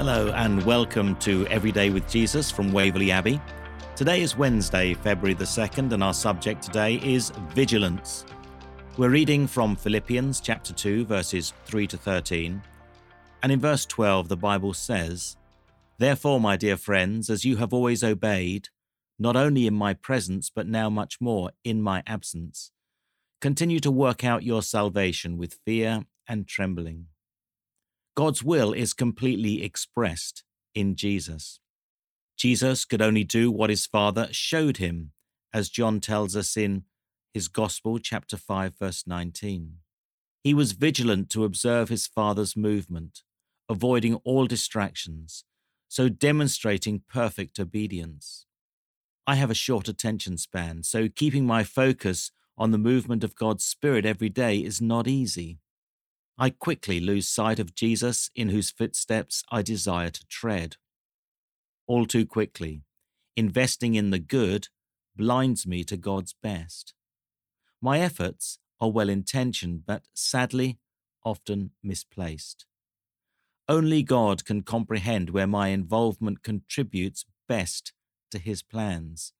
Hello, and welcome to Everyday with Jesus from Waverley Abbey. Today is Wednesday, February the 2nd, and our subject today is vigilance. We're reading from Philippians chapter 2, verses 3 to 13. And in verse 12, the Bible says, Therefore, my dear friends, as you have always obeyed, not only in my presence, but now much more in my absence, continue to work out your salvation with fear and trembling. God's will is completely expressed in Jesus. Jesus could only do what his Father showed him, as John tells us in his Gospel, chapter 5, verse 19. He was vigilant to observe his Father's movement, avoiding all distractions, so demonstrating perfect obedience. I have a short attention span, so keeping my focus on the movement of God's Spirit every day is not easy. I quickly lose sight of Jesus in whose footsteps I desire to tread. All too quickly, investing in the good blinds me to God's best. My efforts are well intentioned, but sadly, often misplaced. Only God can comprehend where my involvement contributes best to His plans.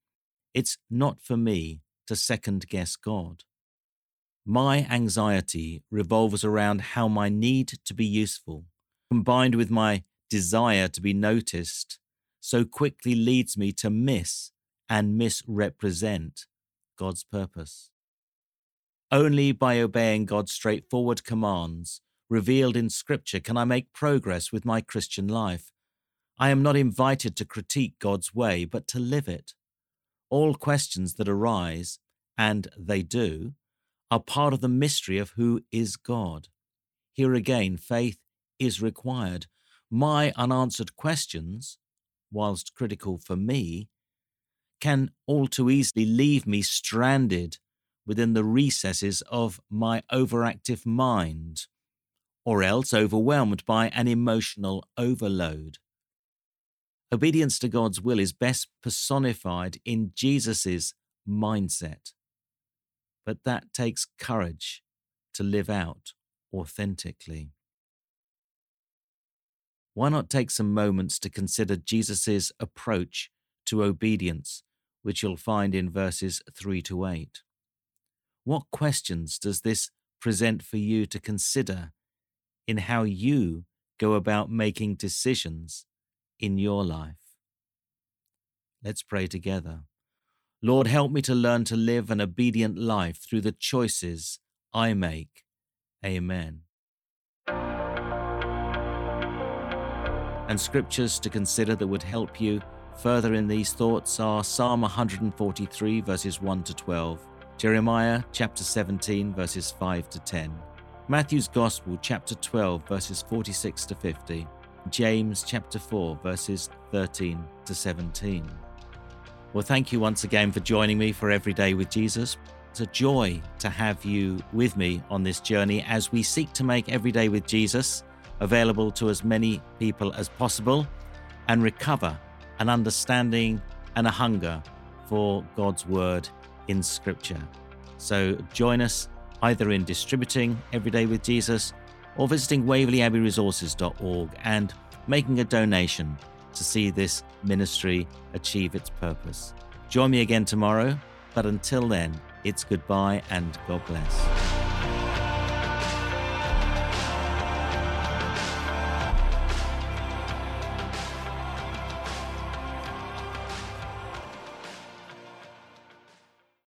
It's not for me to second guess God. My anxiety revolves around how my need to be useful, combined with my desire to be noticed, so quickly leads me to miss and misrepresent God's purpose. Only by obeying God's straightforward commands revealed in Scripture can I make progress with my Christian life. I am not invited to critique God's way, but to live it. All questions that arise, and they do, are part of the mystery of who is God. Here again, faith is required. My unanswered questions, whilst critical for me, can all too easily leave me stranded within the recesses of my overactive mind, or else overwhelmed by an emotional overload. Obedience to God's will is best personified in Jesus' mindset but that takes courage to live out authentically. Why not take some moments to consider Jesus' approach to obedience, which you'll find in verses 3 to 8? What questions does this present for you to consider in how you go about making decisions in your life? Let's pray together. Lord, help me to learn to live an obedient life through the choices I make. Amen. And scriptures to consider that would help you further in these thoughts are Psalm 143, verses 1 to 12, Jeremiah chapter 17, verses 5 to 10, Matthew's Gospel, chapter 12, verses 46 to 50, James chapter 4, verses 13 to 17. Well, thank you once again for joining me for Every Day with Jesus. It's a joy to have you with me on this journey as we seek to make Every Day with Jesus available to as many people as possible and recover an understanding and a hunger for God's Word in Scripture. So join us either in distributing Every Day with Jesus or visiting waverleyabbeyresources.org and making a donation to see this ministry achieve its purpose. Join me again tomorrow, but until then, it's goodbye and God bless.